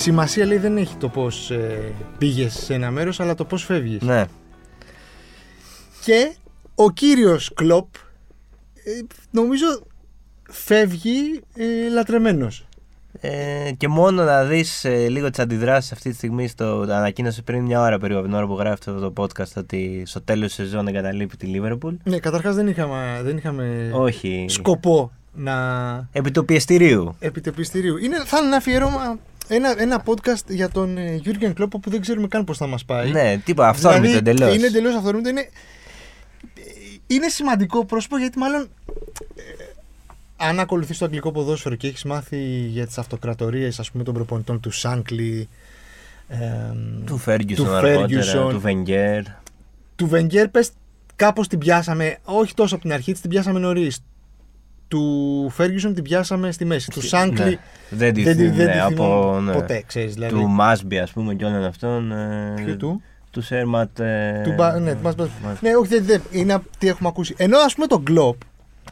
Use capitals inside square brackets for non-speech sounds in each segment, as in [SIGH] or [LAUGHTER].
Σημασία λέει δεν έχει το πώς ε, πήγες σε ένα μέρος, αλλά το πώς φεύγεις. Ναι. Και ο κύριος Κλοπ ε, νομίζω φεύγει ε, λατρεμένος. Ε, και μόνο να δεις ε, λίγο τις αντιδράσεις αυτή τη στιγμή. Στο, ανακοίνωσε πριν μια ώρα περίπου από την ώρα που γράφει αυτό το podcast ότι στο τέλος της σεζόν εγκαταλείπει τη Λίβερπουλ. Ναι, καταρχάς δεν είχαμε, δεν είχαμε Όχι. σκοπό να. Επί του πιεστηρίου. επί του πιστηρίου. Είναι, θα είναι ένα αφιέρωμα. Ένα, ένα podcast για τον ε, Γιούργεν Κλόπ που δεν ξέρουμε καν πώς θα μας πάει. Ναι, τίποτα. Αυτό είναι εντελώς. Δηλαδή, Είναι εντελώς αυθόρμητο. Είναι, είναι σημαντικό πρόσωπο γιατί μάλλον ε, αν ακολουθείς το αγγλικό ποδόσφαιρο και έχεις μάθει για τις αυτοκρατορίες ας πούμε των προπονητών του Σάνκλι, εμ, Του Φέργιουσον του αργότερα, Ferguson. του Βενγκέρ. του Βενγκέρ, πες κάπως την πιάσαμε, όχι τόσο από την αρχή, της την πιάσαμε νωρίς. Του Φέργιουσον την πιάσαμε στη μέση. Του Σάνκλι Ναι. Δεν τη δεν, τη- θυμ- δεν ναι, τη από, θυμόμουν ναι. ποτέ, ξέρεις. Δηλαδή, Του Μάσμπι, ας πούμε, και όλων αυτών. ε, Ποιο του; Του Σέρματ. ε, του Μπα- ναι, του Μπα- Μας- ναι, όχι, δεν, δεν, είναι απ' τι έχουμε ακούσει. Ενώ ας πούμε τον Γκλόπ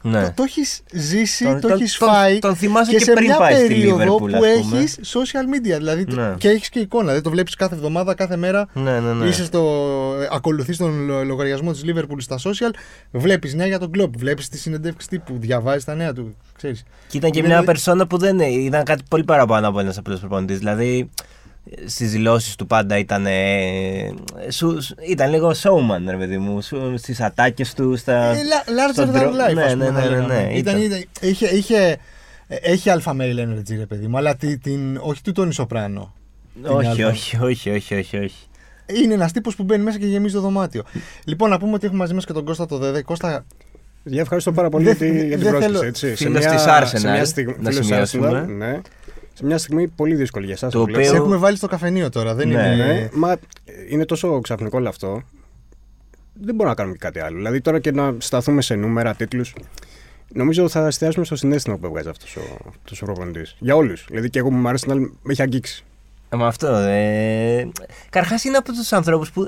Ναι. το, το έχεις ζήσει, Τον- το τον- έχεις τον- φάει τον θυμάσαι και, και σε πριν μια πάει στη περίοδο Liverpool, που ας πούμε. έχεις social media. Δηλαδή το- Ναι. και έχεις και εικόνα. Δηλαδή το βλέπεις κάθε εβδομάδα, κάθε μέρα. Ναι, ναι, ναι. Είσαι στο, ακολουθείς τον λο- λογαριασμό της Liverpool στα social, βλέπεις νέα για τον κλόπ, βλέπεις τη συνεντεύξη τύπου, διαβάζεις τα νέα του, ξέρεις. Και ήταν και Είναι μια δε- περσόνα που δεν ήταν κάτι πολύ παραπάνω από ένας απλός προπονητής. Δηλαδή στις δηλώσεις του πάντα ήταν. ε, σου- σου- ήταν λίγο showman, ρε παιδί μου. Στις ατάκες του. Στα, Ε, la- larger στον than τρο- life, ναι, ας πούμε, ναι, θα ναι, ναι, λέγαμε. ναι, Ήταν, ήταν. ήταν- είχε, είχε, ε, έχει alpha male energy, ρε παιδί μου, αλλά τη- την, όχι του Τόνι Σοπράνο. την όχι, αλφα. όχι, όχι, όχι, όχι, όχι. Είναι ένας τύπος που μπαίνει μέσα και γεμίζει το δωμάτιο. λοιπόν, να πούμε ότι έχουμε μαζί μας και τον Κώστα το Δέδε. Κώστα, Για ευχαριστώ πάρα πολύ Δεν- για τη- για την δεν πρόσκληση. θέλω- Έτσι. Φίλος μια- της σε Arsenal, μια στιγμή, να φίλος της σημειώσουμε. Arsenal, ναι. Σε μια στιγμή πολύ δύσκολη για εσάς. Το που οποίο- λέτε. σε έχουμε βάλει στο καφενείο τώρα, δεν Ναι, είναι... Ναι, μα είναι τόσο ξαφνικό όλο αυτό. Δεν μπορούμε να κάνουμε και κάτι άλλο. Δηλαδή τώρα και να σταθούμε σε νούμερα, τίτλους. Νομίζω θα εστιάσουμε στο συνέστημα που έβγαζε αυτός ο, αυτός ο προπονητής. Για όλους. Δηλαδή και εγώ που μου αρέσει να με έχει αγγίξει. Ε, με αυτό. Ε, Καρχάς είναι από τους ανθρώπους που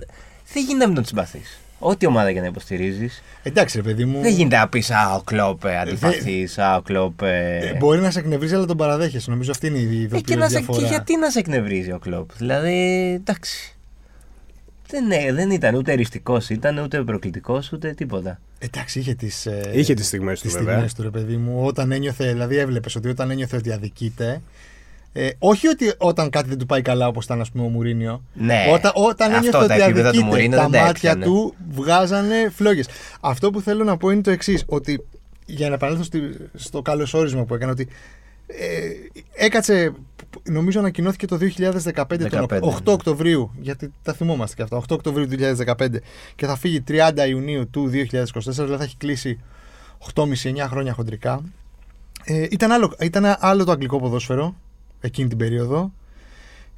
δεν γίνεται να μην τον συμπαθείς. Ό,τι ομάδα και να υποστηρίζεις. Εντάξει ρε παιδί μου, Δεν γίνεται να πεις Α, ο Κλόπ ε, αντιπαθεί. Α, ο Κλόπ. ε, ε, μπορεί να σε εκνευρίζει αλλά τον παραδέχεσαι. Νομίζω αυτή είναι η Ε, και, ειδοποιητική να σε, διαφορά. και γιατί να σε εκνευρίζει ο Κλόπ; Δηλαδή, εντάξει. Δεν, ε, δεν ήταν ούτε εριστικό, ήταν ούτε προκλητικός, ούτε τίποτα. Εντάξει, είχε τις, ε, Είχε τις στιγμές του, τις βέβαια. στιγμές του, ρε παιδί μου. Όταν ένιωθε, δηλαδή έβλεπες ότι όταν ένιωθες ότι αδικείται, ε, όχι ότι όταν κάτι δεν του πάει καλά όπως ήταν ας πούμε ο Μουρίνιο. Ναι. Όταν, όταν Αυτό, ένιωθε τα ότι επίπεδα του αδικείται, Μουρίνιο τα δεν τα μάτια έπιανε. του βγάζανε φλόγες. Αυτό που θέλω να πω είναι το εξής ότι για να επανέλθω στη- στο καλωσόρισμα που έκανα, ότι ε, έκατσε, νομίζω ανακοινώθηκε το 2015, τον 15. 8 Οκτωβρίου, γιατί τα θυμόμαστε και αυτά, 8 Οκτωβρίου του 2015 και θα φύγει 30 Ιουνίου του 2024, δηλαδή θα έχει κλείσει 8,5-9 χρόνια χοντρικά. Ε, ήταν, άλλο, ήταν άλλο το αγγλικό ποδόσφαιρο εκείνη την περίοδο.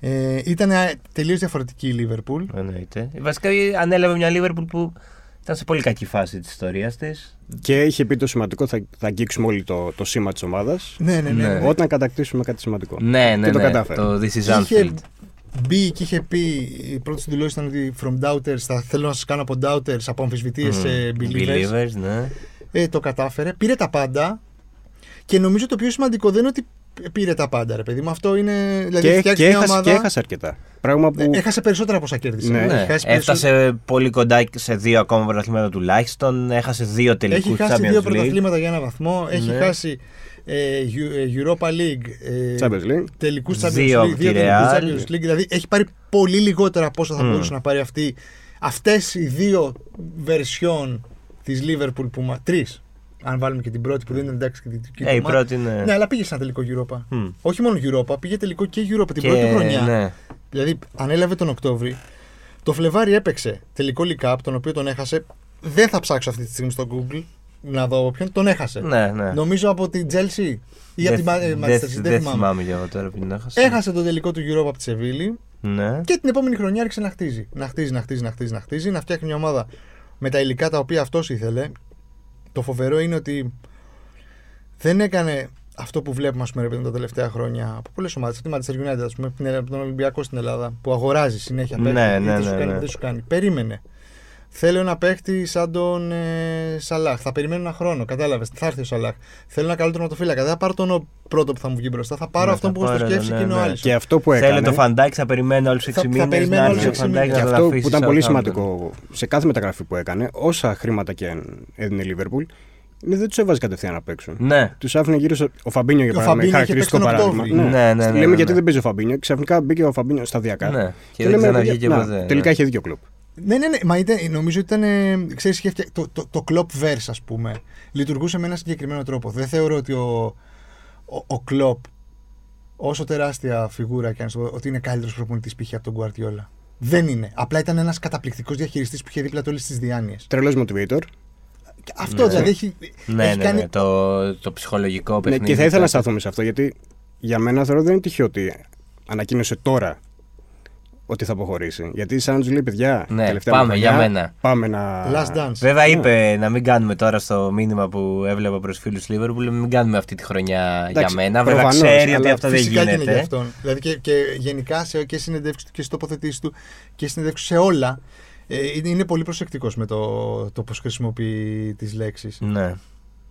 Ε, ήταν τελείως διαφορετική η Λίβερπουλ. Εννοείται. Βασικά ανέλαβε μια Λίβερπουλ που ήταν σε πολύ κακή φάση της ιστορίας της. Και είχε πει το σημαντικό, θα, θα αγγίξουμε όλοι το, το σήμα της ομάδας. Ναι, ναι, ναι. Ναι. ναι. Όταν κατακτήσουμε κάτι σημαντικό. Ναι, ναι, Και το ναι. κατάφερε. Το This is είχε Anfield. μπει και είχε πει, οι πρώτε του δηλώσει ήταν ότι from doubters, θα θέλω να σας κάνω από doubters, από αμφισβητείε σε believers. Believers, ναι. Ε, το κατάφερε. Πήρε τα πάντα. Και νομίζω το πιο σημαντικό δεν είναι ότι πήρε τα πάντα, ρε παιδί μου. Αυτό είναι. Δηλαδή, Και, φτιάξει και, μια έχασε, ομάδα. και έχασε αρκετά. Πράγμα που. Ε, Έχασε περισσότερα από όσα κέρδισε. Ναι. Έχει Ναι. χάσει περισσο- Έφτασε πολύ κοντά σε δύο ακόμα πρωταθλήματα τουλάχιστον. Έχασε δύο τελικούς Έχει χάσει δύο Champions League. πρωταθλήματα για ένα βαθμό. Έχει Ναι. χάσει ε, Eu- ε, Europa League. Ε, Champions League. Τελικούς Champions Δύο League. από Δύο τη τελικούς Real. Champions League. Δηλαδή έχει πάρει πολύ λιγότερα από όσα θα Μμ. μπορούσε να πάρει αυτή. Αυτές οι δύο version της Liverpool που μα. Τρει. Αν βάλουμε και την πρώτη που δεν ήταν εντάξει και την δυτική Ε, η του, μα- πρώτη είναι. Ναι, αλλά πήγε σε ένα τελικό Europa. Μμ. Όχι μόνο Europa, πήγε τελικό και Europa την Και- πρώτη χρονιά. Ναι. Δηλαδή, ανέλαβε τον Οκτώβρη. Το Φλεβάρι έπαιξε τελικό League Cup, τον οποίο τον έχασε. Δεν θα ψάξω αυτή τη στιγμή στο Google να δω ποιον. Τον έχασε. Ναι, ναι. Νομίζω από την Chelsea ή από την Δεν- Ma- ε, δεν- Manchester City, δεν Δεν θυμάμαι. θυμάμαι για εγώ τώρα που την έχασα. Έχασε τον τελικό του Europa από τη Σεβίλη Ναι. και την επόμενη χρονιά άρχισε να χτίζει. Να χτίζει, να χτίζει, να χτίζει, να χτίζει, να φτιάχνει μια ομάδα με τα υλικά τα οποία αυτός ήθελε. Το φοβερό είναι ότι δεν έκανε αυτό που βλέπουμε ας πούμε, ρε παιδί μου, τα τελευταία χρόνια από πολλές ομάδες. Από τη Manchester United, ας πούμε, από την- από τον Ολυμπιακό στην Ελλάδα, που αγοράζει συνέχεια. Ναι, παίρνει, ναι, είτε σου ναι, κάνει, ναι. είτε σου κάνει. Περίμενε. Θέλω ένα παίχτη σαν τον ε, Σαλάχ. Θα περιμένω ένα χρόνο. Κατάλαβες. Θα έρθει ο Σαλάχ. Θέλω ένα καλό τερματοφύλακα. Δεν θα πάρω τον ο- πρώτο που θα μου βγει μπροστά. Θα πάρω Ναι, αυτόν θα που έχω στο πάρω, σκέψη ναι, και είναι ο ναι. άλλο. Και αυτό που έκανε. Θέλω το φαντάκι, θα περιμένω όλου του Θα- 6 θα μήνε. περιμένω Να όλους έρθει ο τους έξι φαντάκι μήνες. να Και το αυτό αφήσει που ήταν στο πολύ Southampton. σημαντικό σε κάθε μεταγραφή που έκανε, όσα χρήματα και αν έδινε η Λίβερπουλ, είναι δεν τους έβαζε κατευθείαν να παίξουν. Ναι. Τους άφηνε γύρω στο. Ο Φαμπίνιο για Ο παράδειγμα. Φαμπίνιο είχε χαρακτηριστικό παίξει τον παράδειγμα. Οκτώβρη. Ναι, ναι, ναι, Λέμε ναι, γιατί ναι. δεν παίζει ο Φαμπίνιο. Ξαφνικά μπήκε ο Φαμπίνιο σταδιακά. Ναι. Και Και δεν λέμε, ξαναβγήκε να, ποτέ. Τελικά ναι. είχε δίκιο κλοπ. Ναι, ναι, ναι. Μα ήταν, νομίζω ότι ήταν. ε, Ξέρεις, είχε φτια- το, το, το κλοπ verse, ας πούμε. Λειτουργούσε με ένα συγκεκριμένο τρόπο. Δεν θεωρώ ότι ο, ο, ο κλοπ, όσο τεράστια φιγούρα και αν σου πω, ότι είναι καλύτερος προπονητής π.χ. από τον Guardiola. Δεν είναι. Απλά ήταν ένας καταπληκτικός διαχειριστής που είχε δίπλα του όλες τις διάνοιες. Τρελός motivator. Αυτό Ναι. δηλαδή έχει. Ναι, έχει ναι, κάνει- ναι, το, το ψυχολογικό Ναι, παιχνίδι. και θα ήθελα να το- σταθούμε σε αυτό γιατί για μένα θεωρώ δεν είναι τυχαίο ότι ανακοίνωσε τώρα ότι θα αποχωρήσει. Γιατί σαν να του λέει παιδιά, Ναι, τελευταία πάμε, μου για χρονιά, μένα. Πάμε να. Last dance. Βέβαια είπε να μην κάνουμε τώρα στο μήνυμα που έβλεπα προς φίλους Λίβερπουλ, μην κάνουμε αυτή τη χρονιά Εντάξει, για μένα. Βέβαια προφανώς, ξέρει ότι αλλά αυτό δεν Φυσικά και είναι για γίνεται. αυτόν. Δηλαδή και, και γενικά σε, και συνεντεύξεις του και στις τοποθετήσεις του και συνεντεύξεις σε όλα. Ε, είναι, είναι πολύ προσεκτικός με το, το πώς χρησιμοποιεί τις λέξεις. Ναι.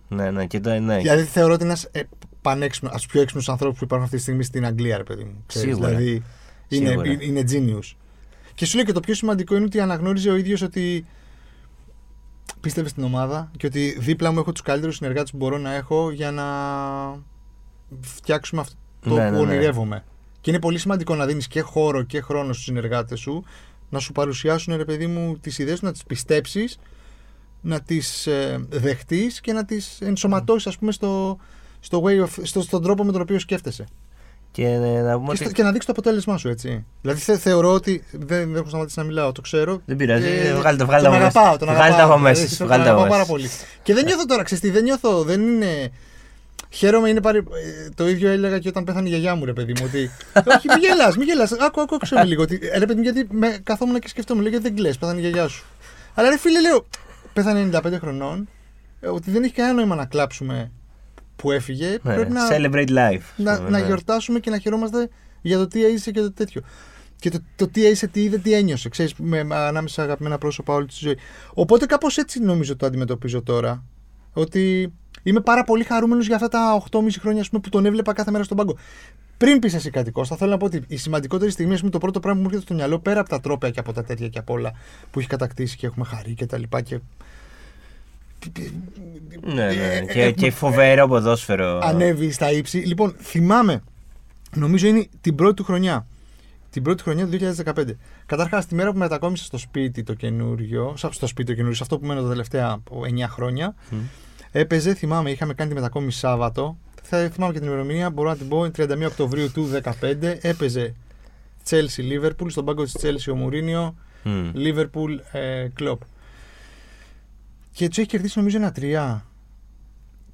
Ναι, ναι, και το, ναι. Δηλαδή θεωρώ ότι είναι ένας ε, πανέξυπνος, από τους πιο έξυπνους ανθρώπους που υπάρχουν αυτή τη στιγμή στην Αγγλία, ρε παιδί μου. Ξέρεις, Σίγουρα. Δηλαδή είναι, Σίγουρα. είναι, είναι genius. Και σου λέει και το πιο σημαντικό είναι ότι αναγνώριζε ο ίδιος ότι πίστευε στην ομάδα και ότι δίπλα μου έχω τους καλύτερους συνεργάτες που μπορώ να έχω για να φτιάξουμε αυτό Ναι, ναι, που ναι. ονειρεύομαι. Και είναι πολύ σημαντικό να δίνεις και χώρο και χρόνο στους συνεργάτες σου να σου παρουσιάσουν, ρε παιδί μου, τις ιδέες σου, να τις πιστέψεις, να τις ε, δεχτείς και να τις ενσωματώσεις, ας πούμε, στο, στο way of, στο, στον τρόπο με τον οποίο σκέφτεσαι. Και ε, να πούμε Και, στο- ότι. και να δείξει το αποτέλεσμά σου, έτσι. Δηλαδή θε, θεωρώ ότι. Δεν, δεν έχω σταματήσει να μιλάω, το ξέρω. Δεν πειράζει, Ε, βγάλτε- βγάλτε τον από μέσα. αγαπάω, τον Βγάλτε αγαπάω. από μέσα Ε, σου, τον βγάλτε από αγαπάω μέσα πάρα πολύ. Και δεν νιώθω τώρα, ξέρεις τι, δεν νιώθω, δεν είναι. Χαίρομαι, είναι πάρει... ε, το ίδιο έλεγα και όταν πέθανε η γιαγιά μου, ρε παιδί μου. Ότι. [LAUGHS] Όχι, μη γελάς, μη γελάς. Άκου, άκου, άκουσε με λίγο. Ότι, ε, ρε παιδί μου, γιατί με, καθόμουν και σκεφτόμουν, λέω γιατί δεν κλαις, πέθανε η γιαγιά σου. Αλλά ρε φίλε, λέω, πέθανε 95 χρονών, ε, ότι δεν έχει κανένα νόημα να κλάψουμε που έφυγε. Ναι, πρέπει να, Celebrate life. να, Ναι, να ναι. γιορτάσουμε και να χαιρόμαστε για το τι έζησε και το τέτοιο. Και το, το τι έζησε, τι είδε, τι ένιωσε. Ξέρεις, με, με- ανάμεσα σε αγαπημένα πρόσωπα όλη τη ζωή. Οπότε κάπως έτσι νομίζω το αντιμετωπίζω τώρα. Ότι είμαι πάρα πολύ χαρούμενος για αυτά τα 8,5 χρόνια ας πούμε, που τον έβλεπα κάθε μέρα στον πάγκο. Πριν πεις εσύ κάτι, Κώστα, θέλω να πω ότι η σημαντικότερη στιγμή, ας πούμε, το πρώτο πράγμα που μου έρχεται στο μυαλό, πέρα από τα τρόπια και από τα τέτοια και από όλα που έχει κατακτήσει και έχουμε χαρεί και τα λοιπά. Και... Ναι, ναι. Ε, Και, ε, και φοβερό ποδόσφαιρο. ανέβει στα ύψη. Λοιπόν, θυμάμαι, νομίζω είναι την πρώτη του χρονιά. Την πρώτη χρονιά του 2015. Καταρχάς, τη μέρα που μετακόμισα στο σπίτι το καινούριο, σα- στο σπίτι το καινούριο, σε αυτό που μένω τα τελευταία 9 χρόνια, Μμ. έπαιζε, θυμάμαι, είχαμε κάνει τη μετακόμιση Σάββατο. Θα θυμάμαι και την ημερομηνία, μπορώ να την πω, είναι 31 Οκτωβρίου του 2015. Έπαιζε Chelsea Liverpool, στον πάγκο της Chelsea ο Μουρίνιο, Μμ. Liverpool ε, Klopp. Και του έχει κερδίσει νομίζω ένα τρία.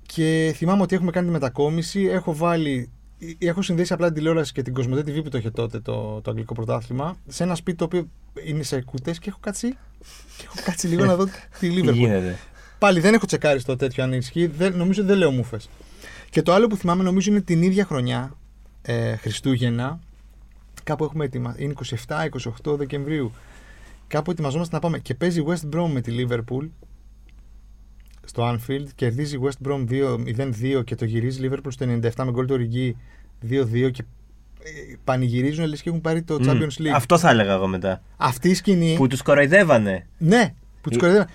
Και θυμάμαι ότι έχουμε κάνει τη μετακόμιση. Έχω βάλει. Έχω συνδέσει απλά την τηλεόραση και την Κοσμοτέ TV που το είχε τότε το, το αγγλικό πρωτάθλημα σε ένα σπίτι το οποίο είναι σε κουτές και έχω κάτσει. Και έχω κάτσει λίγο να δω [LAUGHS] τη Τι Liverpool. γίνεται; Πάλι δεν έχω τσεκάρει στο τέτοιο αν ισχύει. Δεν, νομίζω ότι δεν λέω μούφε. Και το άλλο που θυμάμαι νομίζω είναι την ίδια χρονιά, ε, Χριστούγεννα. Κάπου έχουμε έτοιμα. Είναι 27-28 Δεκεμβρίου. Κάπου ετοιμαζόμαστε να πάμε. Και παίζει West Brom με τη Liverpool στο Anfield. Κερδίζει West Brom 2-0-2 και το γυρίζει Liverpool στο 97 με γκολ του Οριγί 2-2 και ε, πανηγυρίζουν λες και έχουν πάρει το Μμ. Champions League. Αυτό θα έλεγα εγώ μετά. Αυτή η σκηνή. Που τους κοροϊδεύανε. Ναι, που τους Ε, κοροϊδεύουν.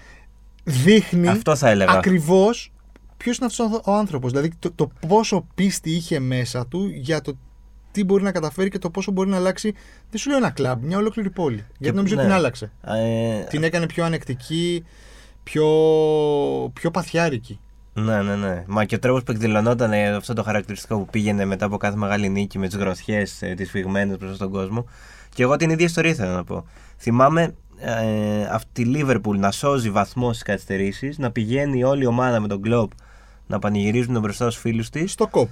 Δείχνει Αυτό θα έλεγα. ακριβώς ποιος είναι αυτός ο άνθρωπος. Δηλαδή το, το πόσο πίστη είχε μέσα του για το τι μπορεί να καταφέρει και το πόσο μπορεί να αλλάξει. Δεν σου λέω ένα κλαμπ, μια ολόκληρη πόλη. Γιατί νομίζω ναι. την άλλαξε. Ε, Την έκανε πιο ανεκτική, πιο, πιο παθιάρικη. Ναι, ναι, ναι. Μα και ο τρόπος που εκδηλωνόταν ε, αυτό το χαρακτηριστικό που πήγαινε μετά από κάθε μεγάλη νίκη με τις γροθιές, ε, τις φυγμένες μπροστά στον κόσμο. Και εγώ την ίδια ιστορία ήθελα να πω. Θυμάμαι ε, αυτή τη Λίβερπουλ να σώζει βαθμό στις καθυστερήσεις, να πηγαίνει όλη η ομάδα με τον κλοπ να πανηγυρίζουν μπροστά στους φίλους της. Στο κοπ.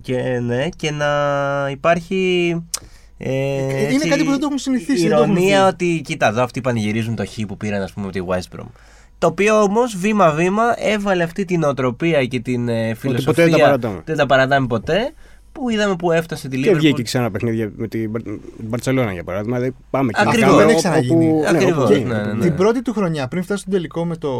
Και, ναι, και να υπάρχει. Ε, είναι έτσι, κάτι που δεν το έχουν συνηθίσει, δεν το έχουν Ηρωνία δει. ότι κοίτα εδώ αυτοί πανηγυρίζουν το χ που πήραν ας πούμε από τη West Brom. Το οποίο όμως βήμα-βήμα έβαλε αυτή την οτροπία και την ε, φιλοσοφία. ποτέ δεν τα παρατάμε. Δεν τα παρατάμε ποτέ. που είδαμε που έφτασε τη Και Liverpool. βγήκε ξανά παιχνίδια με την Μπαρσελόνα για παράδειγμα. Δηλαδή, πάμε και Ακριβώς. να Δεν κάνουμε έχει ξαναγίνει. όπου- ναι, Ακριβώς. όπου Και γίνει. ναι, ναι, ναι. Την πρώτη του χρονιά, πριν φτάσει στον τελικό με, το...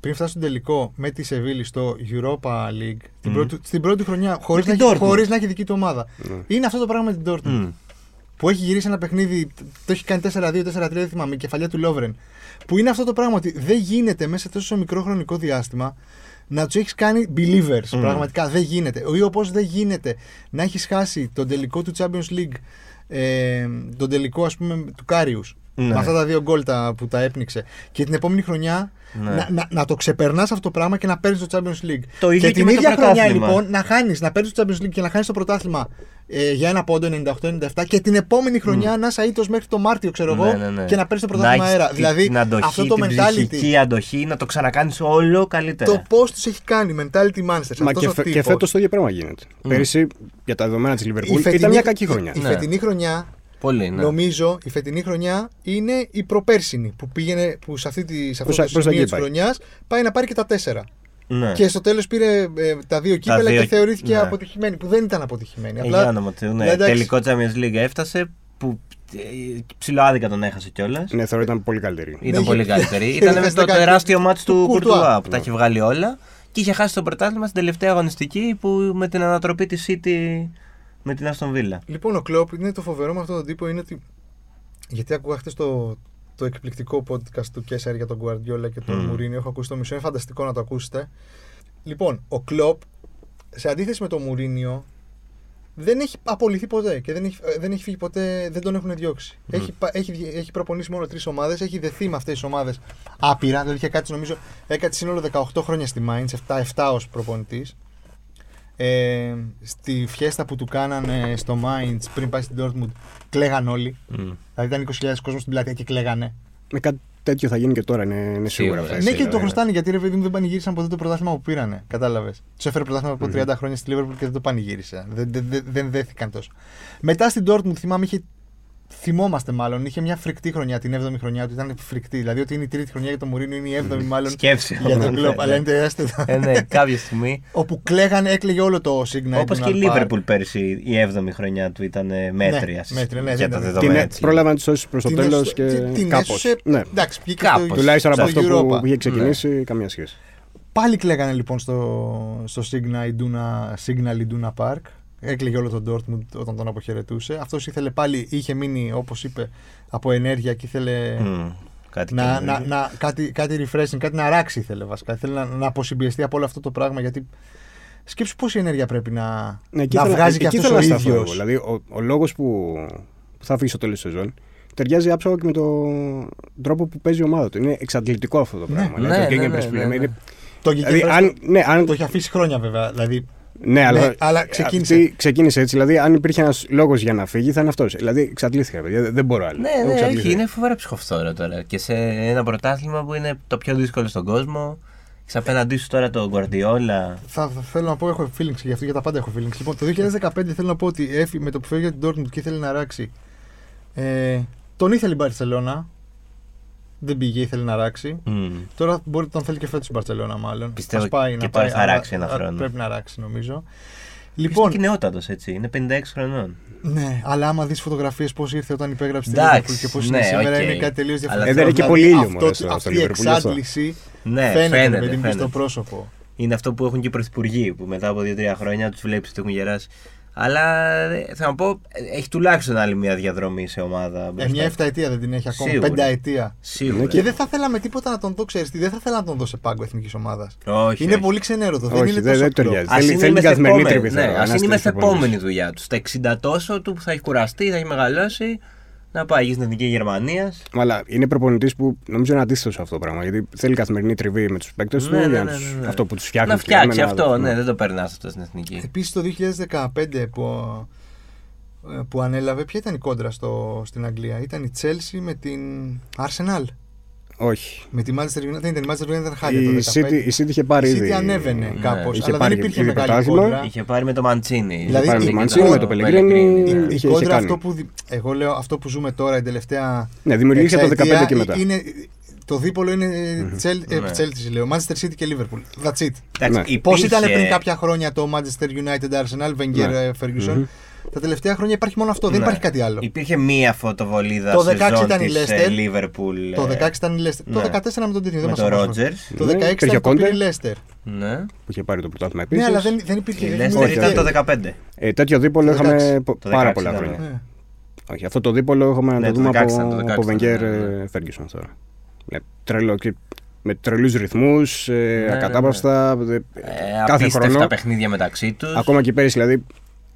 πριν φτάσει στον τελικό με τη Σεβίλη στο Europa League, την Μμμ. πρώτη, στην πρώτη χρονιά, χωρίς την να, έχει- Dortmund. χωρίς να έχει δική του ομάδα. Ναι. Είναι αυτό το πράγμα με την Dortmund. Μμ. Που έχει γυρίσει ένα παιχνίδι, το έχει κάνει 4-2-4-3, δεν θυμάμαι, η κεφαλιά του Λόβρεν. Που είναι αυτό το πράγμα ότι δεν γίνεται μέσα σε τόσο μικρό χρονικό διάστημα να του έχεις κάνει believers. Μμ. Πραγματικά δεν γίνεται. Ή όπως δεν γίνεται να έχεις χάσει τον τελικό του Champions League, ε, τον τελικό ας πούμε του Κάριους. Ναι. Με αυτά τα δύο γκολ τα, που τα έπνιξε. Και την επόμενη χρονιά Ναι. να, να, να το ξεπερνάς αυτό το πράγμα και να παίρνεις το Champions League. Το ίδιο και, και την με το ίδια χρονιά πρωτάθλημα. λοιπόν να χάνεις, να παίρνεις το Champions League και να χάνεις το πρωτάθλημα ε, για ένα πόντο 98-97 και την επόμενη χρονιά να είσαι αήττητο μέχρι το Μάρτιο, ξέρω εγώ, Ναι, ναι, ναι. και να παίρνεις το Να πρωτάθλημα έχεις αέρα. τη- Δηλαδή την αντοχή, αυτό το την mentality. ψυχική αντοχή να το ξανακάνεις όλο καλύτερα. Το πώς τους έχει κάνει, mentality monsters. Μα αυτός και, ο φε, και τύπος. φέτος το ίδιο πράγμα γίνεται. Πέρυσι, για τα δεδομένα της Η Λιβερπούλ, φετινή- ήταν μια κακή χρονιά. Η, η Ναι. φετινή χρονιά, Πολύ, ναι. νομίζω, η φετινή χρονιά είναι η προπέρσινη που πήγαινε, που σε, αυτή τη, σε αυτό Προς- το προς τα σημείο εκεί της πάει. χρονιάς πάει να πάρει και τα τέσσερα. Ναι. Και στο τέλος πήρε ε, τα δύο κύπελα δύο- και θεωρήθηκε ναι. αποτυχημένη. Που δεν ήταν αποτυχημένη. Ε, Απλά για όνομα του, ναι. Ναι, εντάξει. Τελικό Champions League έφτασε που ε, ψηλοάδικα τον έχασε κιόλας. Ναι, θεωρώ ήταν πολύ καλύτερη. Ήταν Ναι, πολύ είχε- καλύτερη. είχε [LAUGHS] Ήταν με χάσει το τα κάτι τεράστιο μάτς του του Κουρτουά. Κουρτουά που τα Ναι. έχει βγάλει όλα και είχε χάσει το πρωτάθλημα στην τελευταία αγωνιστική που με την ανατροπή της City με την Aston Villa. Λοιπόν, ο Κλόπ είναι το φοβερό με αυτόν τον τύπο είναι ότι. Γιατί άκουγα χθες το, το εκπληκτικό podcast του Κέσσαρ για τον Guardiola και τον Μμμ. Μουρίνιο. Έχω ακούσει το μισό, είναι φανταστικό να το ακούσετε. Λοιπόν, ο Κλόπ, σε αντίθεση με τον Μουρίνιο, δεν έχει απολυθεί ποτέ και δεν έχει, ε, δεν έχει φύγει ποτέ, δεν τον έχουν διώξει. Μμ. Έχει, πα- έχει, δι- έχει προπονήσει μόνο τρεις ομάδες, έχει δεθεί με αυτές τις ομάδες άπειρα. Δηλαδή είχε κάτσει, νομίζω, έκατσε σύνολο 18 χρόνια στη Mainz, 7, 7 ως προπονητής. Ε, στη φιέστα που του κάνανε στο Mainz πριν πάει στην Dortmund, κλαίγαν όλοι. Μμ. Δηλαδή ήταν 20.000 κόσμος στην πλατεία και κλαίγανε. Με κάτι τέτοιο θα γίνει και τώρα, είναι, είναι σίγουρα. Σίγουρα. αυτά, ναι, έτσι, και το δηλαδή. χρωστάνε γιατί ρε παιδί μου δεν πανηγύρισαν ποτέ το πρωτάθλημα που πήρανε. Κατάλαβες. Τους έφερε πρωτάθλημα από 30 χρόνια στη Liverpool και δεν το πανηγύρισαν. Δεν, δεν, δεν, δεν δέθηκαν τόσο. Μετά στην Dortmund θυμάμαι είχε. Θυμόμαστε μάλλον, είχε μια φρικτή χρονιά, την 7η χρονιά του ήταν φρικτή. Δηλαδή ότι είναι η τρίτη χρονιά για τον Μουρίνιο, είναι η 7η μάλλον Σκέψη. για τον Ναι, Κλοπ. ναι. Αλλά είναι τεράστιο. Ε, ναι, κάποια στιγμή. Όπου κλαίγανε, έκλαιγε όλο το Signal. Όπως και η Liverpool πέρσι, η 7η χρονιά του ήταν ε, μέτρια. Ναι, μέτρια, ναι, για δεν τα ήταν. δεδομένα. Την, έτσι. πρόλαβαν να τη σώσει προς το Την τέλος έσωσε- και την- την κάπως. έσωσε- Ναι. Εντάξει, βγήκε Κάπως. στο, Τουλάχιστον από στο αυτό που, Europa. που είχε ξεκινήσει, καμία σχέση. Πάλι κλαίγανε λοιπόν στο, στο Signal Iduna, Signal Iduna Park. Έκλαιγε όλο τον Dortmund όταν τον αποχαιρετούσε. Αυτός ήθελε πάλι, είχε μείνει όπως είπε από ενέργεια και ήθελε Μμ, Κάτι να, καινούργιο. να, να, κάτι, κάτι refreshing, κάτι να αράξει ήθελε βασικά. Ήθελε να, να αποσυμπιεστεί από όλο αυτό το πράγμα γιατί σκέψου πόση ενέργεια πρέπει να, Ναι, εκεί να ήθελα- βγάζει και εκεί αυτός ο ήθελα να σταθώ ίδιο. εγώ. Δηλαδή, ο, ο λόγος που, που θα φύγει στο τέλος της σεζόν ταιριάζει άψογα και με τον τρόπο που παίζει η ομάδα του. Είναι εξαντλητικό αυτό το Ναι. πράγμα. Ναι, Δηλαδή, το ναι, Gegenpress ναι, που ναι, λέμε ναι. είναι- Το, Δηλαδή, Gegenpress αν, ναι, αν, το έχει αφήσει χρόνια βέβαια. Δηλαδή, ναι, αλλά, αλλά ξεκίνησε. αυτή ξεκίνησε έτσι. Δηλαδή, αν υπήρχε ένας λόγος για να φύγει, θα είναι αυτός. Δηλαδή, εξαντλήθηκα. παιδιά, Δεν, δεν μπορώ άλλο. Ναι, Έχω ναι, εξαντληθεί. όχι, είναι φοβερά ψυχοφθόρο τώρα. Και σε ένα πρωτάθλημα που είναι το πιο δύσκολο στον κόσμο. Έχεις απέναντί σου τώρα τον Guardiola. Θα, θα θέλω να πω, έχω feelings γι' αυτό, για τα πάντα έχω feelings. Λοιπόν, το 2015 θέλω να πω ότι έφυγε με το που φεύγει για την Dortmund και ήθελε να ράξει. Ε, τον ήθελε η Barcelona. Δεν πήγε, ήθελε να ράξει. Μμ. Τώρα μπορεί τον θέλει και φέτος η Barcelona, μάλλον. Πιστεύω Ας πάει, και να τώρα πάει, θα αλλά- ράξει ένα α, χρόνο. Πρέπει να ράξει, νομίζω. Λοιπόν, Λοιπόν, είναι και νεότατος, έτσι. Είναι 56 χρονών. ναι, αλλά άμα δεις φωτογραφίες πώς ήρθε όταν υπέγραψε τη Εντάξει, Liverpool και πώς ναι, είναι σήμερα, οκ. είναι κάτι τελείως Αλλά διαφορετικό. Ε, δεν είναι και Δηλαδή, πολύ ήλιο, αυτό- μωρέ, στο- στο Αυτή η Liverpool, γι' αυτό. εξάντληση Ναι, φαίνεται, φαίνεται, με την φαίνεται. στο πρόσωπο. Είναι αυτό που έχουν και οι πρωθυπουργοί που μετά από 2-3 χρόνια τους βλέπεις ότι έχουν γεράσει. Αλλά ε, θα μου πω, ε, έχει τουλάχιστον άλλη μια διαδρομή σε ομάδα. Ε, μπροστά. μια εφταετία δεν την έχει ακόμα, Σίγουρα. πενταετία. Σίγουρα. Και δεν θα θέλαμε τίποτα να τον δω, ξέρεις τι, δεν θα θέλαμε να τον δω σε πάγκο εθνικής ομάδας. Όχι, Είναι όχι. πολύ ξενέρωτο. Δεν Όχι, είναι δεν- τόσο δεν κλοπ. ταιριάζει. Ας Θέλει- είναι θέλει μες την καθημερινή επόμενη- τριβή, Ναι, θέλω, ας ένας είναι μες τέτοιος στην προπονητής. επόμενη δουλειά τους. Στα 60 τόσο του που θα έχει κουραστεί, θα έχει μεγαλώσει. Να πάει εκεί στην εθνική Γερμανίας. Αλλά είναι προπονητής που νομίζω είναι αντίθετο σε αυτό το πράγμα. Γιατί θέλει καθημερινή τριβή με τους παίκτες του. Ναι, ναι, για να ναι, τους- ναι, ναι. Αυτό που τους φτιάχνει. Να τους λέμε, φτιάξει να- αυτό, ναι, δεν το περνάς αυτό στην εθνική. Επίσης το 2015 που, ε, που ανέλαβε, ποια ήταν η κόντρα στο, στην Αγγλία; Ήταν η Chelsea με την Arsenal. Όχι. Με τη Manchester United. Δεν ήταν η Manchester United, ήταν χάλια το Η 15. City, η City είχε πάρει Η ήδη. City ανέβαινε Ναι. κάπως. Είχε Αλλά πάρει δεν υπήρχε ήδη μεγάλη πρωτάθλημα. κόντρα. Είχε πάρει με το Μαντσίνη. Δηλαδή, πάρει με η- το Μαντσίνη, με το η- Πελεγκρίνη. Η, είχε- η είχε κόντρα κάνει. αυτό που, δι- εγώ λέω αυτό που ζούμε τώρα, η τελευταία Ναι, δημιουργήθηκε από το εξαετία 15 και μετά. Είναι Το δίπολο είναι Chelsea, ε, Ναι. Chelsea, λέω. Manchester City και Liverpool. That's it. Εντάξει, Ναι. Πώς υπήρχε- ήταν πριν κάποια χρόνια το Manchester United Arsenal, Wenger Ναι. ε, Ferguson; Τα τελευταία χρόνια υπάρχει μόνο αυτό, δεν Ναι. υπάρχει κάτι άλλο. Υπήρχε μία φωτοβολίδα Το το 16 σεζόν ήταν η της, Leicester. ε, Liverpool. Το ε, 16 ήταν η Leicester. Το ναι. 14 με τον Τίτλο. με τον Ρότζερς. Το Ναι, 16 υπήρχε ήταν ο το πήρε Conte. η Leicester. Ναι. Που είχε πάρει το πρωτάθλημα Ναι, επίσης. αλλά δεν, δεν υπήρχε. Η δεν Leicester υπήρχε- ήταν το 15. Ε, τέτοιο δίπολο Το είχαμε 16. πο- Το πάρα 16 πολλά ήταν, χρόνια. Ναι. Όχι, αυτό το δίπολο έχουμε να Ναι, το το δούμε 16 από, ήταν, το 16 από ήταν, Wenger ναι, ναι. ε, Ferguson τώρα. Με, τρελό, και- με τρελούς ρυθμούς, ε, ναι, ακατάπαυστα, ε, Ε, κάθε απίστευτα χρόνο. παιχνίδια μεταξύ τους. Ακόμα και πέρυσι δηλαδή,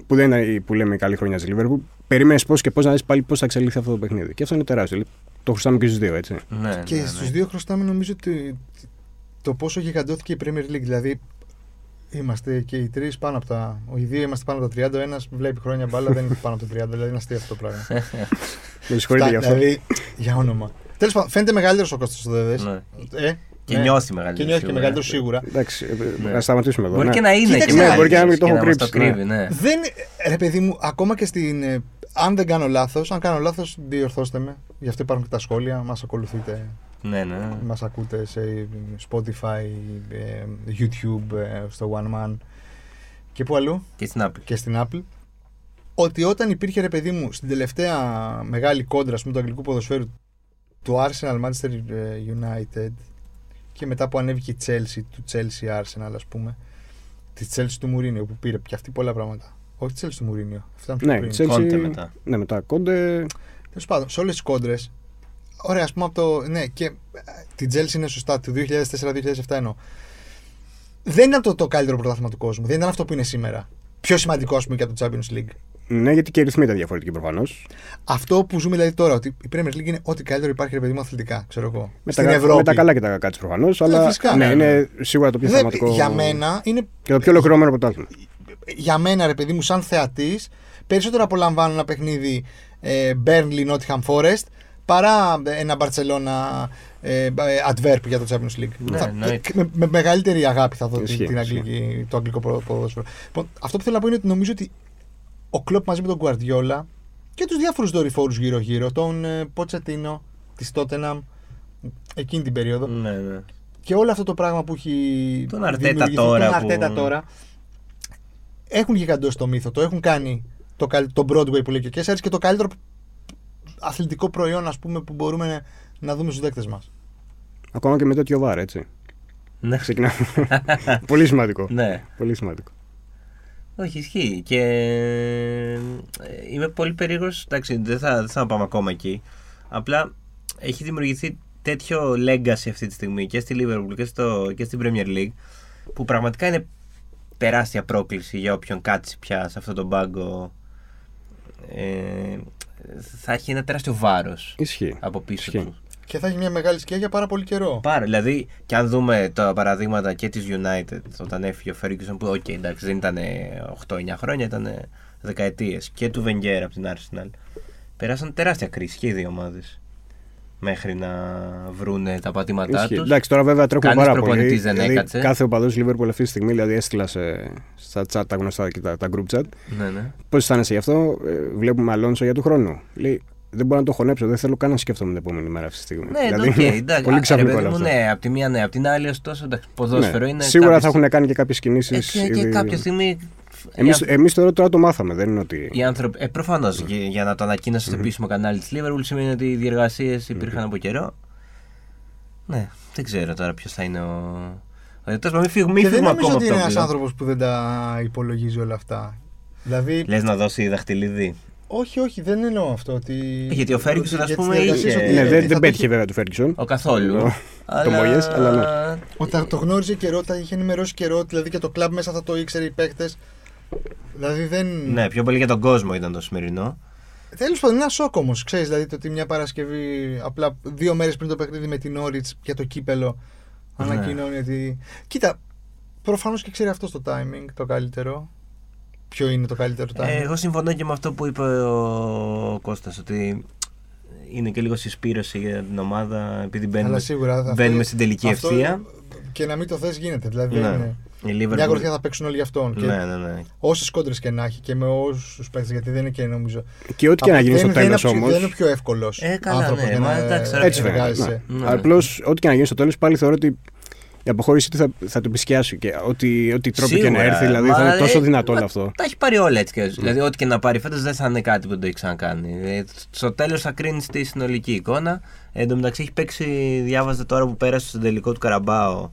που δεν είναι η- που λέμε η καλή χρονιά της Liverpool, περίμενες πώς και πώς να δεις πάλι πώς θα εξελιχθεί αυτό το παιχνίδι. Και αυτό είναι τεράστιο. Δηλαδή, το χρωστάμε και στους δύο, έτσι. Ναι, Και ναι, ναι. στους δύο χρωστάμε νομίζω ότι το πόσο γιγαντώθηκε η Premier League. Δηλαδή είμαστε και οι τρεις πάνω από τα. Οι δύο είμαστε πάνω από τα 30. Ο ένας βλέπει χρόνια μπάλα, δεν είναι πάνω από τα 30. Δηλαδή είναι αστείο αυτό το πράγμα. [LAUGHS] Με συγχωρείτε γι' αυτό. Δηλαδή για όνομα. Τέλος πάντων, φαίνεται μεγαλύτερος ο Κώστας ο Δέδες. Ναι. Ε, Και ναι. νιώθει Και μεγαλύτερο. νιώθει και σίγουρα. μεγαλύτερο σίγουρα. Εντάξει, ε, Ναι. να σταματήσουμε εδώ. Μπορεί ναι. και να είναι Κοίταξε, και ναι, μπορεί και να μην το και έχω μας κρύψει, κρύβει, ναι. Δεν, ρε παιδί μου, ακόμα και στην. ε, αν δεν κάνω λάθος, αν κάνω λάθος, διορθώστε με. Γι' αυτό υπάρχουν και τα σχόλια. Μας ακολουθείτε, Ναι, ναι. μας ακούτε σε Spotify, ε, YouTube, ε, στο One Man και πού αλλού. Και στην Apple. και στην Apple ότι όταν υπήρχε ρε παιδί μου στην τελευταία μεγάλη κόντρα ας πούμε, του αγγλικού ποδοσφαίρου του Arsenal Manchester ε, United και μετά που ανέβηκε η Chelsea του Chelsea Arsenal ας πούμε τη Chelsea του Μουρίνιο που πήρε και αυτή πολλά πράγματα όχι τη Chelsea του Μουρίνιο αυτά ήταν πιο Ναι, πριν. Chelsea- Κόντε μετά. Ναι, μετά κόντε. Τέλος πάντων, σε όλες τις κόντρες. Ωραία, ας πούμε από το. Ναι, και ε, την Chelsea είναι σωστά, του 2004-2007 εννοώ. Δεν ήταν το, το καλύτερο πρωτάθλημα του κόσμου. Δεν ήταν αυτό που είναι σήμερα. Πιο σημαντικό, ας πούμε, και από το Champions League. Ναι, γιατί και οι ρυθμοί ήταν διαφορετικοί προφανώς. Αυτό που ζούμε δηλαδή τώρα, ότι η Premier League είναι ό,τι καλύτερο υπάρχει, ρε παιδί μου, αθλητικά, ξέρω εγώ. Με, στην τα, Ευρώπη. με τα καλά και τα κακά της προφανώς. Αλλά φυσικά. ναι, Ναι, είναι σίγουρα το πιο Δεν- θεματικό. για μένα είναι. Και το πιο ολοκληρωμένο πρωτάθλημα. Για μένα, ρε παιδί μου, σαν θεατής, περισσότερο απολαμβάνω ένα παιχνίδι ε, Burnley Nottingham Forest παρά ένα Barcelona ε, ε, Adverb για το Champions League. Ναι, Θα- εννοείται. με, με μεγαλύτερη αγάπη θα δω την, Ισχύει, την αγγλική, το αγγλικό προ- ποδόσφαιρο. Λοιπόν, αυτό που θέλω να πω είναι ότι νομίζω ότι ο Κλοπ μαζί με τον Guardiola και τους διάφορους δορυφόρους γύρω-γύρω, τον ε, Ποτσετίνο της Tottenham εκείνη την περίοδο, Ναι, ναι. και όλο αυτό το πράγμα που έχει Τον Αρτέτα δημιουργηθεί, τώρα τον που- Αρτέτα τώρα έχουν γιγαντώσει το μύθο, το έχουν κάνει το, καλ- το Broadway που λέει και ο Κέσσαρης και το καλύτερο αθλητικό προϊόν ας πούμε, που μπορούμε να, να δούμε στους δέκτες μας. Ακόμα και με τέτοιο βάρ, έτσι. Ναι. Ξεκινάμε. Πολύ σημαντικό. Ναι. Πολύ σημαντικό. Όχι, ισχύει. Και ε, είμαι πολύ περίεργος. Εντάξει, δεν θα, δεν θα πάμε ακόμα εκεί. Απλά έχει δημιουργηθεί τέτοιο legacy αυτή τη στιγμή και στη Liverpool και, στο, και στην Premier League που πραγματικά είναι τεράστια πρόκληση για όποιον κάτσει πια σε αυτόν τον πάγκο. Ε, θα έχει ένα τεράστιο βάρος Ισχύει. από πίσω Ισχύει. τους. Και θα έχει μια μεγάλη σκιά για πάρα πολύ καιρό. Πάρα, δηλαδή, και αν δούμε τα παραδείγματα και της United όταν έφυγε ο Ferguson που, οκ, εντάξει, δεν ήταν 8-9 χρόνια, ήταν δεκαετίες και του Wenger από την Arsenal. Περάσαν τεράστια κρίση και οι δύο ομάδες μέχρι να βρούνε τα πατήματά Ισχύει. τους. Εντάξει, τώρα βέβαια τρέχουμε Κανείς πάρα πολύ. προπονητής δεν Δηλαδή, έκατσε. Κάθε οπαδός Liverpool αυτή τη στιγμή δηλαδή έστειλα σε, στα chat τα γνωστά και τα, τα group chat. Ναι, ναι. Πώς αισθάνεσαι γι' αυτό, ε, βλέπουμε Αλόνσο για του χρόνου. Λέει, δεν μπορώ να το χωνέψω, δεν θέλω καν να σκέφτομαι την επόμενη μέρα αυτή τη στιγμή. Ναι, Δηλαδή, οκ, είναι εντάξει. Πολύ Α, ρε ξαφνικό παιδί όλο μου, αυτό. ναι, από τη μία ναι, από την άλλη ωστόσο, εντάξει, ποδόσφαιρο Ναι. είναι. Σίγουρα κάποιες- θα έχουν κάνει και κάποιες κινήσεις. Ε, και, και κάποια στιγμή. Εμείς, οι εμείς τώρα, τώρα το μάθαμε, δεν είναι ότι. Οι άνθρωποι. Ε, Προφανώς για, για να το ανακοίνωσε στο επίσημο κανάλι της Liverpool σημαίνει ότι οι διεργασίες υπήρχαν από καιρό. Ναι, δεν ξέρω τώρα ποιος θα είναι ο. ο διαιτητός. Μα μην φύγουμε, μην και δεν φύγουμε νομίζω ακόμα ότι από είναι το ένας πλοίο. άνθρωπος που δεν τα υπολογίζει όλα αυτά. Δηλαδή, Λες να δώσει δαχτυλίδι. Όχι, όχι, δεν εννοώ αυτό. Ότι... Ε, γιατί ο Ferguson, ότι ας για τις πούμε, διαδικασίες είχε- ότι- Ναι, ότι δεν, θα δεν το πέτυχε έχει- βέβαια του Ferguson. Ο καθόλου. Το- αλλά... Μόγες, αλλά ναι. Όταν το γνώριζε καιρό, τα είχε ενημερώσει καιρό, δηλαδή και το κλαμπ μέσα θα το ήξερε οι παίκτες. Δηλαδή δεν. Ναι, πιο πολύ για τον κόσμο ήταν το σημερινό. Τέλος πάντων, είναι ένα σοκ όμως. Ξέρεις δηλαδή το ότι μια Παρασκευή, απλά δύο μέρες πριν το παιχνίδι με την Όριτ για το κύπελο, Ναι. ανακοινώνει ότι. Κοίτα, προφανώς και ξέρει αυτό το timing το καλύτερο. Ποιο είναι το καλύτερο timing; Ε, εγώ συμφωνώ και με αυτό που είπε ο Κώστας ότι είναι και λίγο συσπήρωση για την ομάδα επειδή μπαίνουμε, Αλλά σίγουρα. αυτό- μπαίνουμε στην τελική αυτό ευθεία. Και να μην το θες γίνεται. Δηλαδή Ναι. δεν είναι. Η Μια Liverpool. γροθιά θα παίξουν όλοι για αυτόν. Και Ναι, ναι, ναι. όσες κόντρες και να έχει και με όσους παίχτες, γιατί δεν είναι και νομίζω. Και ό,τι και να Από- γίνει στο δεν- δεν είναι τέλο πιο- όμω. Δεν είναι ο πιο εύκολος Ε, καλά, άνθρωπο ναι, για μα να εντάξει, ε, Έτσι βέβαια. εργάζεσαι. Ναι. Ναι. Απλώς ό,τι και να γίνει στο τέλος πάλι θεωρώ ότι η αποχώρησή του θα, θα το επισκιάσει. Και ό,τι, ό,τι τρόπο και να Σίγουρα, έρθει, δηλαδή μα, θα είναι τόσο ε, δυνατό μα όλο αυτό. Τα έχει πάρει όλα έτσι και έτσι. Δηλαδή, ό,τι και να πάρει φέτος δεν θα είναι κάτι που δεν το έχει ξανακάνει. Ε, Στο τέλος θα κρίνεις τη συνολική εικόνα. Ε, εν τω μεταξύ έχει παίξει, διάβαζα τώρα που πέρασε στον τελικό του Carabao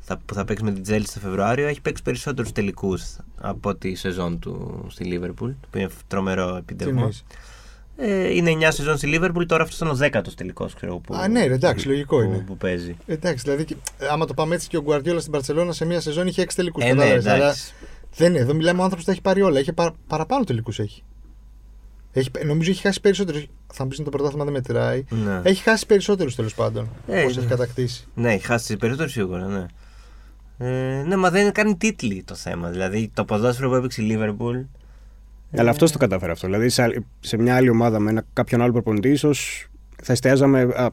θα, που θα παίξει με την Τσέλσι το Φεβρουάριο. Έχει παίξει περισσότερους τελικούς από τις σεζόν του στη Λίβερπουλ. Που είναι τρομερό Τι επιτεύγμα. Εννοείς; Ε, είναι 9 σεζόν στη Λίβερπουλ, τώρα αυτός ήταν ο 10ο τελικός που, Α, ναι, ρε, εντάξει, λογικό που, είναι. που παίζει. Εντάξει, δηλαδή, και- άμα το πάμε έτσι και ο Γκουαρδιόλα στην Παρσελόνα σε μία σεζόν είχε 6 τελικούς. Ε, ναι, εντάξει. δεν είναι. Εδώ μιλάμε ο άνθρωπος που τα έχει πάρει όλα. Έχει παρα, παραπάνω τελικούς έχει. έχει. Νομίζω έχει χάσει περισσότερους. Θα μου πεις το πρωτάθλημα δεν μετράει. Ναι. Έχει χάσει περισσότερους τέλος πάντων. Ε, Όσο ναι. έχει κατακτήσει. Ναι, έχει χάσει περισσότερο σίγουρα, ναι. Ε, ναι, μα δεν είναι καν τίτλοι το θέμα. Δηλαδή το ποδόσφαιρο που έπαιξε η Λίβερπουλ. Αλλά αυτός το κατάφερε αυτό. Δηλαδή σε, άλλη- σε μια άλλη ομάδα με ένα, κάποιον άλλο προπονητή, ίσως θα εστιάζαμε. Α,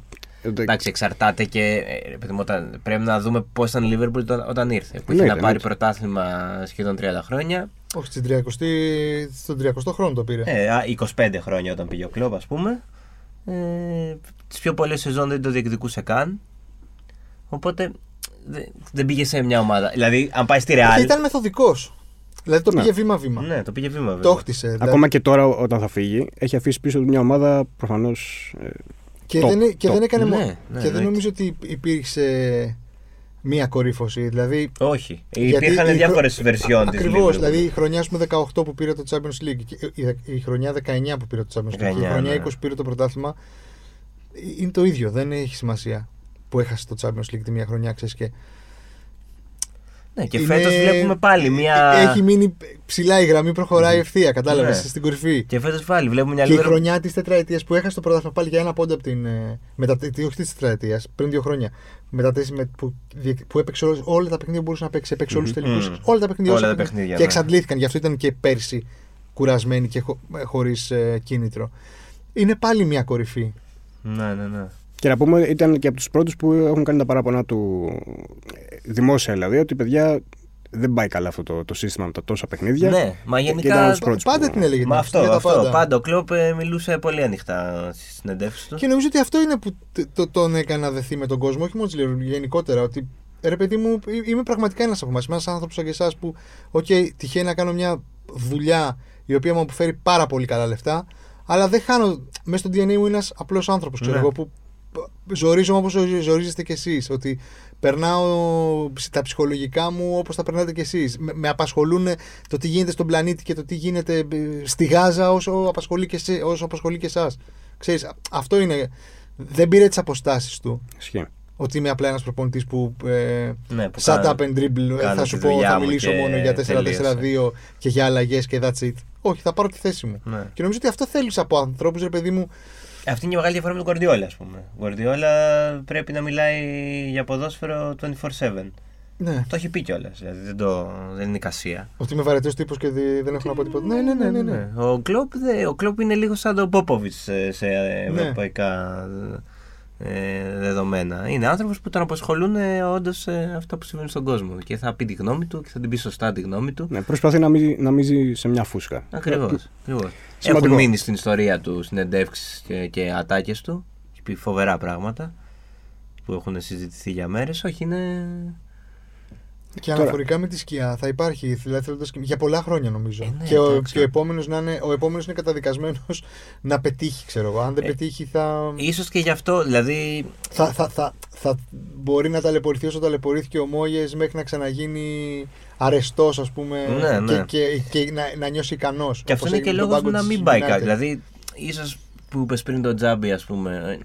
ότι- Εντάξει, εξαρτάται και. ε, ρε παιδί μου, όταν, πρέπει να δούμε πώς ήταν η Λίβερπουλ όταν, όταν ήρθε. Που είχε Ναι, να ναι, πάρει ναι. πρωτάθλημα σχεδόν 30 χρόνια. Όχι, στην 30, στον 30 χρόνο το πήρε. Ε, α, 25 χρόνια όταν πήγε ο κλοπ, ας πούμε. Ε, Τις πιο πολλές σεζόν δεν το διεκδικούσε καν. Οπότε δε- δεν πήγε σε μια ομάδα. Δηλαδή, αν πάει στη Και Real. ήταν μεθοδικός. Δηλαδή το Ναι. πήγε βήμα-βήμα. Ναι, το πήγε βήμα. Το βέβαια. χτίσε. δηλαδή. Ακόμα και τώρα όταν θα φύγει, έχει αφήσει πίσω του μια ομάδα προφανώς. Και, top, δεν, και top. δεν έκανε Ναι, μόνο. ναι, και δεν εννοείται. νομίζω ότι υπήρξε μία κορύφωση. Δηλαδή, Όχι. Γιατί Υπήρχαν η διάφορες χρο- βερσιόν της Ακριβώς. Δηλαδή η χρονιά σου με 18 που πήρε το Champions League, και η, η χρονιά 19 που πήρε το Champions League, και η 19, χρονιά ναι. 20 που πήρε το πρωτάθλημα. ε, Είναι το ίδιο. Δεν έχει σημασία που έχασε το Champions League τη μία χρονιά, ξέρεις και. Ναι, και είναι- φέτος βλέπουμε πάλι μια. Έχει μείνει ψηλά η γραμμή, προχωράει ευθεία. Κατάλαβες, Ναι. στην κορυφή. Και φέτος πάλι βλέπουμε μια Και η Liverpool- χρονιά της τετραετίας που έχασε το πρωτάθλημα πάλι για ένα πόντο από την. ε, Μετά, τη- όχι της τετραετίας, πριν δύο χρόνια. Μετά τις- με, που, διεκ- που έπαιξε όλες- όλα τα παιχνίδια που μπορούσε να παίξει. Έπαιξε όλους τους τελικούς. Μμμ. Όλα τα παιχνίδια. Όλα όσα τα παιχνίδια. παιχνίδια, Και ναι. εξαντλήθηκαν. Γι' αυτό ήταν και πέρσι κουρασμένοι και χω, χωρίς κίνητρο. Είναι πάλι μια κορυφή. Ναι, ναι, ναι. Και να πούμε, ήταν και από τους πρώτους που έχουν κάνει τα παράπονα του ε, δημόσια δηλαδή, ότι παιδιά δεν πάει καλά αυτό το, το σύστημα με τα τόσα παιχνίδια. Ναι, μα Και γενικά- ήταν από τους Πα- πρώτους Πάντα που- την έλεγε. Μα την αυτό, για τα αυτό. πάντα. Πάντα. ο Κλοπ ε, μιλούσε πολύ ανοιχτά στις συνεντεύξεις του. Και νομίζω ότι αυτό είναι που τ- το, τον έκανε να δεθεί με τον κόσμο, όχι μόνο τη Liverpool, γενικότερα. Ότι ρε παιδί μου, ε- είμαι πραγματικά ένας από εμάς. Είμαι ένα άνθρωπος σαν και εσάς που, οκ, τυχαίνει να κάνω μια δουλειά η οποία μου αποφέρει πάρα πολύ καλά λεφτά, αλλά δεν χάνω. Μέσα στο DNA μου είναι ένας απλός άνθρωπος, ξέρω Ναι. εγώ, που π- ζορίζομαι όπως ζορίζεστε κι εσείς. Ότι περνάω ψ- τα ψυχολογικά μου όπως τα περνάτε κι εσείς. Με, με απασχολούν το τι γίνεται στον πλανήτη και το τι γίνεται ε, στη Γάζα όσο απασχολεί και, σε, όσο απασχολεί και εσάς. Ξέρεις, α- αυτό είναι. Δεν πήρε τις αποστάσεις του. Ισχύει. Ότι είμαι απλά ένας προπονητής που. Ε, Ναι, που shut κάνει- up and dribble. ε, κάνω Θα τη σου πω, δουλειά θα μου μιλήσω και μόνο για τελείωσε. 4-4-2 και για αλλαγές και that's it. Όχι, θα πάρω τη θέση μου. Ναι. Και νομίζω ότι αυτό θέλεις από ανθρώπους, ρε παιδί μου. Αυτή είναι η μεγάλη διαφορά με τον Guardiola, ας πούμε. Ο Guardiola πρέπει να μιλάει για ποδόσφαιρο 24-7. Ναι. Το έχει πει κιόλας. Δηλαδή δεν, το, δεν είναι κασία. Ότι είμαι βαρετός τύπος και δι- δεν έχω να πω τίποτα. Ναι, ναι, ναι. ναι, ναι. Ο Κλόπ, ο Κλόπ είναι λίγο σαν τον Πόποβιτ σε, σε Ναι. Ευρωπαϊκά ε, δεδομένα. Είναι άνθρωπος που τον απασχολούν ε, όντως ε, αυτά που συμβαίνουν στον κόσμο. Και θα πει τη γνώμη του και θα την πει σωστά τη γνώμη του. Ναι, προσπαθεί να μην, να μην ζει σε μια φούσκα. Ακριβώς. Έχουν Σημαντικό. μείνει στην ιστορία του συνεντεύξεις και, και ατάκες του. Έχει πει φοβερά πράγματα που έχουν συζητηθεί για μέρες. Όχι, είναι. Και Τώρα- αναφορικά με τη σκιά θα υπάρχει δηλαδή, θέλοντας και- για πολλά χρόνια νομίζω. Ε, ναι, και ο, εντάξει. και ο επόμενος είναι, ο επόμενος είναι καταδικασμένος [LAUGHS] να πετύχει, ξέρω εγώ. Αν δεν Ε, πετύχει, θα, ίσως και γι' αυτό, δηλαδή. θα, θα, θα, θα μπορεί να ταλαιπωρηθεί όσο ταλαιπωρήθηκε ο Μόγες μέχρι να ξαναγίνει αρεστός, ας πούμε. Ναι, ναι. Και, και, και να, να νιώσει ικανός. Και αυτό είναι και λόγος να μην πάει κάτι. Δηλαδή, ίσως που είπες πριν το Τζάμπι, ας πούμε.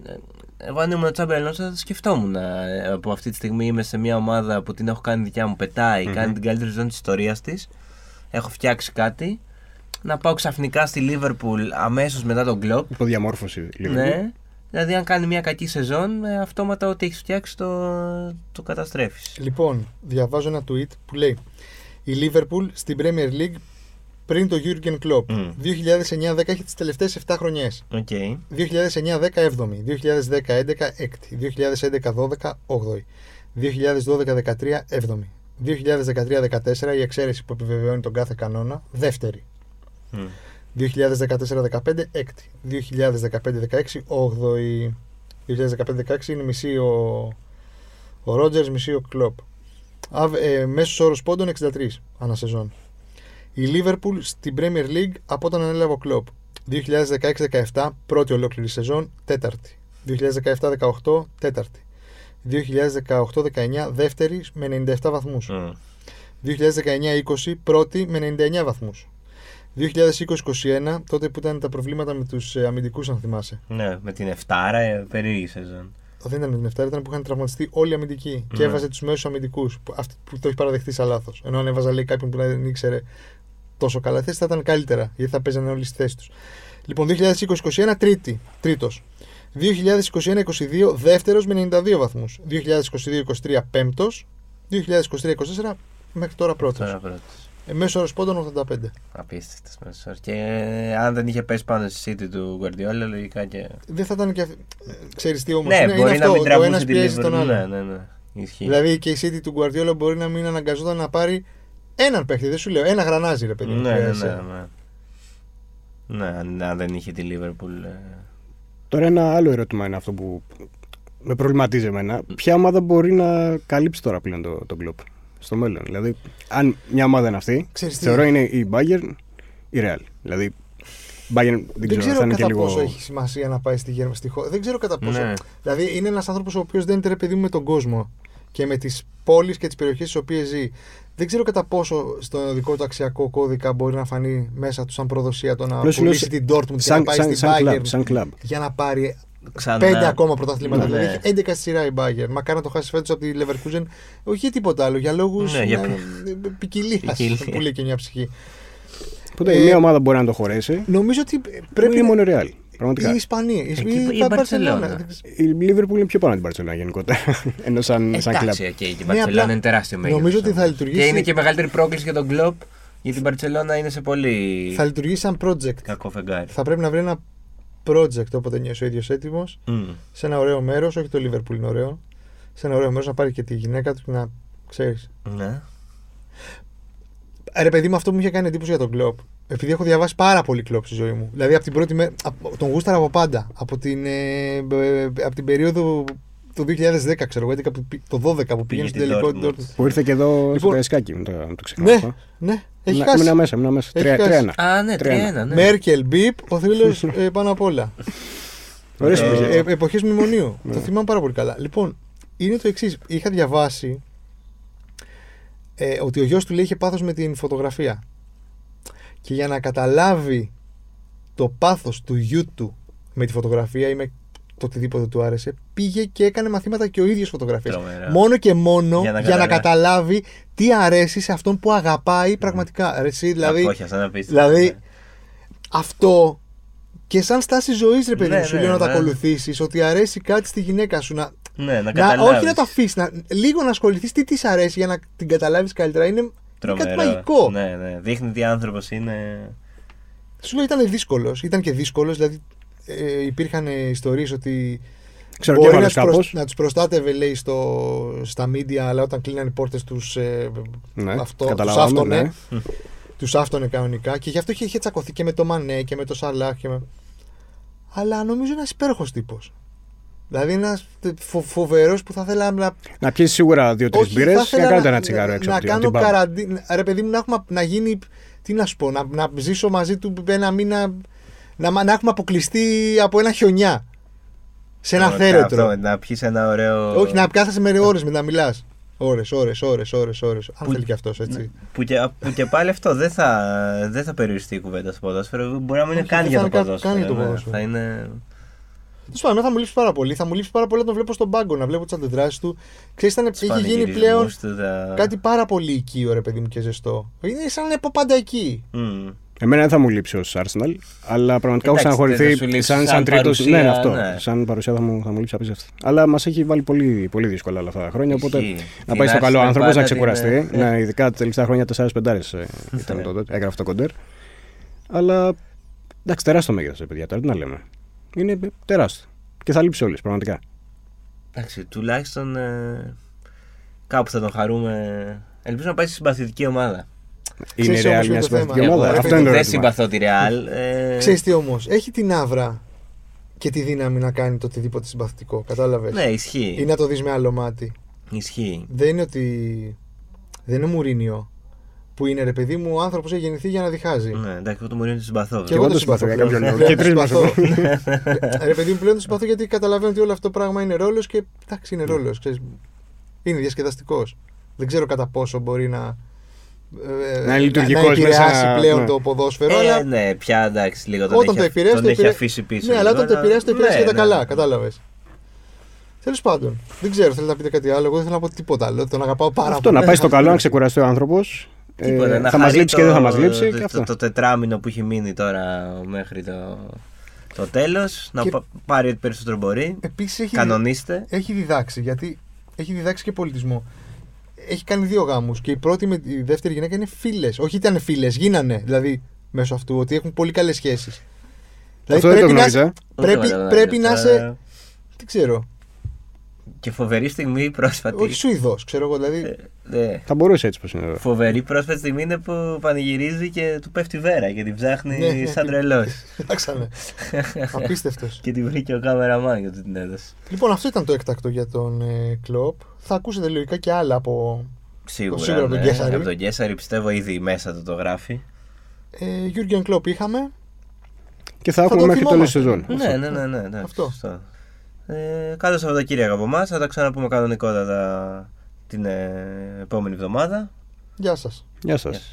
Ε, ε, Εγώ αν ήμουν ο Τζάμπι Αλόνσο θα το σκεφτόμουν. ε, Από αυτή τη στιγμή είμαι σε μια ομάδα που την έχω κάνει δικιά μου, πετάει, κάνει την καλύτερη ζώνη της ιστορίας της. Έχω φτιάξει κάτι. Να πάω ξαφνικά στη Λίβερπουλ αμέσως μετά τον Κλοπ. Υποδιαμόρφωση λίγο. Ναι. Δηλαδή, αν κάνει μια κακή σεζόν, ε, αυτόματα ό,τι έχεις φτιάξει το, το καταστρέφεις. Λοιπόν, διαβάζω ένα tweet που λέει Η Liverpool στην Premier League πριν το Jurgen Klopp. Μμ. 2009-10 έχει τις τελευταίες 7 χρονιές. Οκ. 2009-10 7η, 2010-11 6η, 2011-12 8η, 2012-13 7η, 2013-14 η εξαίρεση που επιβεβαιώνει τον κάθε κανόνα. Δεύτερη. Μμ. 2014-15 έκτη. 2015-16 όγδοη. 2015-16 είναι μισή ο, ο Ρότζερς, μισή ο Κλοπ. Αβ- Ε, μέσος όρος πόντων 63 ανά σεζόν. Η Λίβερπουλ στην Premier League από όταν ανέλαβε ο Κλοπ. 2016-17 πρώτη ολόκληρη σεζόν, τέταρτη. 2017-18 τέταρτη. 2018-19 δεύτερη με 97 βαθμούς. Μμ. 2019-20 πρώτη με 99 βαθμούς. 2020-21 τότε που ήταν τα προβλήματα με τους ε, αμυντικούς αν θυμάσαι. Ναι, με την Εφτάρα, ε, περίεργη σεζόν. Δεν ήταν με την Εφτάρα, ήταν που είχαν τραυματιστεί όλοι οι αμυντικοί και Ναι. έβαζε τους μέσους αμυντικούς. Αυτή που το έχει παραδεχτεί σαν λάθος. Ενώ αν έβαζα λέει κάποιον που δεν ήξερε τόσο καλά θέση θα ήταν καλύτερα γιατί θα παίζανε όλοι στη θέση τους. Λοιπόν, 2020-21 τρίτη, τρίτος. 2021-22 δεύτερος με 92 βαθμούς. 2022-23 πέμπτος. 2023-24 μέχρι τώρα πρώτος. Τώρα πρώτος. Ε, μέσος όρος πόντων 85. Απίστευτο μέσο. Και ε, αν δεν είχε πέσει πάνω στη City του Guardiola, λογικά και. Δεν θα ήταν και αυτή. Ξέρεις τι όμως Ναι, είναι, μπορεί είναι να αυτό, μην το τραβούσε ένας την πιέζει τον Liverpool. άλλο. Ναι, ναι, ναι. Ισχύει. Δηλαδή και η City του Guardiola μπορεί να μην αναγκαζόταν να πάρει έναν παίχτη. Δεν σου λέω, ένα γρανάζι ρε παιδί. μου, ναι, ναι, χρειάζεσαι. ναι, ναι. Ναι, αν, αν δεν είχε τη Liverpool. ε, Τώρα ένα άλλο ερώτημα είναι αυτό που με προβληματίζει εμένα. Ποια ομάδα μπορεί να καλύψει τώρα πλέον το, το κλοπ στο μέλλον; Δηλαδή, αν μια ομάδα είναι αυτή, Ξέρεις τι; θεωρώ είναι; η Bayern η Real. Δηλαδή, Bayern δεν, Δεν ξέρω, θα ξέρω είναι και κατά λίγο. πόσο έχει σημασία να πάει στη Γερμανία. Στη χώρα. Δεν ξέρω κατά πόσο. Ναι. Δηλαδή είναι ένας άνθρωπος ο οποίος δεν είναι παιδί μου με τον κόσμο και με τις πόλεις και τις περιοχές στις οποίες ζει. Δεν ξέρω κατά πόσο στο δικό του αξιακό κώδικα μπορεί να φανεί μέσα του σαν προδοσία το να Απλώς σου λέω πουλήσει σε- την Dortmund και να Σαν, πάει σαν, στην σαν, Bayern κλαμπ, σαν κλαμπ. για να πάρει Ξανά. πέντε ακόμα πρωταθλήματα. Ναι. Δηλαδή έχει 11 στη σειρά η Bayern. Μακάρι να το χάσει φέτος από τη Leverkusen. Όχι για τίποτα άλλο, για λόγους Ναι, για ποικιλίας. ποικιλία. Που λέει και μια ψυχή. Οπότε Ε, η μία ομάδα μπορεί να το χωρέσει. Νομίζω ότι Πρέπει πρέπει. είναι μόνο η Real. Πραγματικά. Η Ισπανία. Η, Εκεί η, η η Barcelona. Barcelona. Η Liverpool είναι πιο πάνω από την Barcelona γενικότερα. [LAUGHS] Ενώ σαν, σαν κλαμπ. Εντάξει, οκ, και η Ναι, Barcelona απλά είναι τεράστιο μέγεθος. νομίζω ότι θα λειτουργήσει- Και είναι και η μεγαλύτερη πρόκληση για τον Κλοπ, γιατί η Barcelona είναι σε πολύ Θα λειτουργήσει σαν project. κακό φεγγάρι. Θα πρέπει να βρει ένα project όποτε νιώσει ο ίδιος έτοιμος, Μμ. σε ένα ωραίο μέρος, όχι το Liverpool είναι ωραίο, σε ένα ωραίο μέρος να πάρει και τη γυναίκα του και να ξέρεις. Ναι. Ρε παιδί μου, αυτό που μου είχε κάνει εντύπωση για τον κλοπ. Επειδή έχω διαβάσει πάρα πολύ κλοπ στη ζωή μου. Δηλαδή από την πρώτη μέρα. απ- Τον γούσταρα από πάντα. Από την, ε, ε, από την περίοδο το 2010, ξέρω εγώ, 11 που πή- το 12 που πήγαινε στην στην τελικό. Dortmund. Dortmund. Που ήρθε και εδώ στο Λοιπόν, Καραϊσκάκι. Μην το, μην το ξεχνάμε Ναι, αυτό. ναι, έχει Μείνα- χάσει. Μείνα μέσα, μείνα μέσα. Έχει Τρία- χάσει. τρία-ένα. Α, ναι, Τρία-ένα. 3-1. Ναι. Μέρκελ, Μπίπ, ο θρύλος [LAUGHS] ε, πάνω απ' όλα. Ωραίες Ε, εποχές. ε, εποχές μνημονίου. Ναι. Το θυμάμαι πάρα πολύ καλά. Λοιπόν, είναι το εξής. Είχα διαβάσει ε, ότι ο γιος του λέει είχε πάθος με την φωτογραφία. Και για να καταλάβει το πάθος του γιού του με τη φωτογραφία ή με το οτιδήποτε του άρεσε, πήγε και έκανε μαθήματα και ο ίδιος φωτογραφίας. Τρομερά. Μόνο και μόνο Για για να να, καταλάβει. καταλάβει τι αρέσει σε αυτόν που αγαπάει πραγματικά. Ρε, εσύ, δηλαδή, Απόχεια, σαν να πεις. δηλαδή, αυτό και σαν στάση ζωής, ρε παιδί Ναι, μου, σου ναι, λέω να το ναι. ακολουθήσεις, ότι αρέσει κάτι στη γυναίκα σου. Να, Ναι, να να, καταλάβεις. όχι να το αφήσεις, να, λίγο να ασχοληθείς τι της αρέσει για να την καταλάβεις καλύτερα. Είναι, είναι κάτι Τρομερό. μαγικό. Ναι, ναι. Δείχνει τι άνθρωπος είναι. Σου λέω ήταν δύσκολος. Ήταν και δύσκολος, δηλαδή ε, υπήρχαν ιστορίες ότι. Ξέρω και μπορεί εγώ να, άλλος τους προσ- κάπως. να τους προστάτευε, λέει, στο, στα media, αλλά όταν κλείναν οι πόρτες τους, ε, Ναι, αυτό, τους καταλάβαμε, άφτωνε. ναι. Τους άφτωνε κανονικά και γι' αυτό είχε, είχε τσακωθεί και με το Μανέ και με το Σαλάχ. Και με... Αλλά νομίζω ένας υπέροχος τύπος. Δηλαδή ένας φο, φοβερός που θα ήθελα να. Να πιέσεις σίγουρα δύο-τρει Όχι, μπύρες θα και ήθελα να κάνετε να- ένα τσιγάρο έξω Να από την- από κάνω την pub. καραντίνα. Ρε παιδί μου, να, έχουμε, να γίνει. Τι να σου πω, να, να ζήσω μαζί του ένα μήνα. Να, μα- να έχουμε αποκλειστεί από ένα χιονιά. Σε ένα Αυτό, θέρετρο. Να πιεις ένα ωραίο. Όχι, να κάθεσαι με ώρες με να μιλάς. Ώρες, ώρες, ώρες, ώρες, ώρες. Αν Που- θέλει και αυτός, έτσι. Που και, που και πάλι αυτό δεν θα, δεν θα περιοριστεί η κουβέντα στο ποδόσφαιρο. Μπορεί να μην είναι Όχι, καν δεν για θα το είναι κα- ποδόσφαιρο. καν για το ναι. ποδόσφαιρο. Θα είναι. Τέλος πάντων, εμένα θα μου λείψεις πάρα πολύ. Θα μου λείψεις πάρα πολύ να τον βλέπω στον πάγκο, να βλέπω τις αντιδράσεις του. Ξέρεις, ήταν, τους είχε γίνει πανηγυρισμούς πλέον του, τα- κάτι πάρα πολύ οικείο, ρε παιδί μου και ζεστό. Είναι σαν να είναι από πάντα εκεί. Μμ. Εμένα δεν θα μου λείψει ως Arsenal, αλλά πραγματικά έχω Εντάξει, δεν θα σου στεναχωρηθεί λείψει σαν, σαν σαν τρίτος. παρουσία, Ναι, ναι, αυτό. ναι. Σαν παρουσία θα μου, θα μου λείψει απίστευτα. Αλλά μας έχει βάλει πολύ, πολύ δύσκολα όλα αυτά τα χρόνια. Οπότε Ισχύει. να Την πάει στο καλό Arsenal άνθρωπος πάντα να την- ξεκουραστεί. ε, Ναι, ειδικά τα τελευταία χρόνια 4-5 ήταν Ναι. τότε. Έγραφε το κοντέρ. Αλλά εντάξει, τεράστιο μέγεθος, παιδιά. Τώρα τι να λέμε. Είναι τεράστιο. Και θα λείψει όλες, πραγματικά. Εντάξει, τουλάχιστον ε, κάπου θα τον χαρούμε Ελπίζω να πάει στη συμπαθητική ομάδα. Είναι Ξέρεις η Real όμως μια το συμπαθητική θέμα. ομάδα. Εγώ, ρε Αυτό παιδί, είναι το Δεν ερώτημα. συμπαθώ τη Real. Ε, Ξέρεις τι όμως, έχει την άβρα και τη δύναμη να κάνει το οτιδήποτε συμπαθητικό. Κατάλαβες; Ναι, ισχύει. Ή να το δεις με άλλο μάτι. Ισχύει. Δεν είναι ότι. Δεν είναι Μουρίνιο. Που είναι ρε παιδί μου, ο άνθρωπος έχει γεννηθεί για να διχάζει. Ναι, εντάξει, εγώ το Μωρίνο το συμπαθώ. Και εγώ εγώ το το συμπαθώ συμπαθώ για πλέον. κάποιο λόγο. Και οι τρεις Το μας συμπαθώ. Ρε παιδί μου, πλέον το συμπαθώ γιατί καταλαβαίνω ότι όλο αυτό το πράγμα είναι ρόλος και εντάξει, Ναι. είναι ρόλο. Είναι διασκεδαστικός. Δεν ξέρω κατά πόσο μπορεί να. ε, Να είναι λειτουργικός να επηρεάσει μέσα, πλέον ναι. το ποδόσφαιρο. Ε, αλλά ναι, πια εντάξει, λίγο τον όταν έχει, το επηρέασε, τον το έχει επηρέ- αφήσει πίσω. Ναι, αλλά λίγο, όταν το επηρέασε, το επηρέασε ναι, για τα ναι. καλά. Κατάλαβες. Τέλος πάντων, δεν ξέρω, θέλετε να πείτε κάτι άλλο. Εγώ δεν θέλω να πω τίποτα άλλο. Τον αγαπάω πάρα Αυτό να πάει στο καλό, να ξεκουραστεί ο άνθρωπος. Τίποτα, να θα μας χαρεί λείψει το- και δεν θα μας λείψει. το, και αυτό. το, το τετράμινο που έχει μείνει τώρα μέχρι το, το τέλος. Να Και- πα- πάρει ό,τι περισσότερο μπορεί. Επίσης έχει, Κανονίστε. έχει διδάξει γιατί έχει διδάξει και πολιτισμό. Έχει κάνει δύο γάμους και η πρώτη με τη δεύτερη γυναίκα είναι φίλες. Όχι ήταν φίλες, γίνανε δηλαδή μέσω αυτού ότι έχουν πολύ καλές σχέσεις. Αυτό δεν το να, γνώριζα. είσαι- πρέπει, Δεν το πρέπει να γνώριζα. είσαι. Δεν ξέρω. Και φοβερή στιγμή πρόσφατη. Όχι Σουηδός, ξέρω εγώ. Δηλαδή. Ε, ναι. Θα μπορούσε έτσι πως είναι. Φοβερή πρόσφατη στιγμή είναι που πανηγυρίζει και του πέφτει βέρα και την ψάχνει Ναι, ναι. σαν τρελός. [LAUGHS] Κοιτάξανε. [LAUGHS] Απίστευτος. και την βρήκε ο κάμεραμάν και του την έδωσε. λοιπόν, αυτό ήταν το έκτακτο για τον ε, Κλοπ. Θα ακούσετε λογικά και άλλα από Σίγουρα. Σίγουρα από τον ναι. Κέσσαρη. Από τον Κέσσαρη πιστεύω ήδη μέσα του το γράφει. ε, Γιούργεν Κλοπ. Είχαμε. Και θα Θα έχουμε το μέχρι τέλος θυμόμαστε. σεζόν. Ναι, ναι, ναι. ναι, ναι Αυτό. σωστό. Ε, καλό Σαββατοκύριακο από εμάς. Θα τα ξαναπούμε κανονικότατα την ε, επόμενη εβδομάδα. Γεια σας. Γεια σας.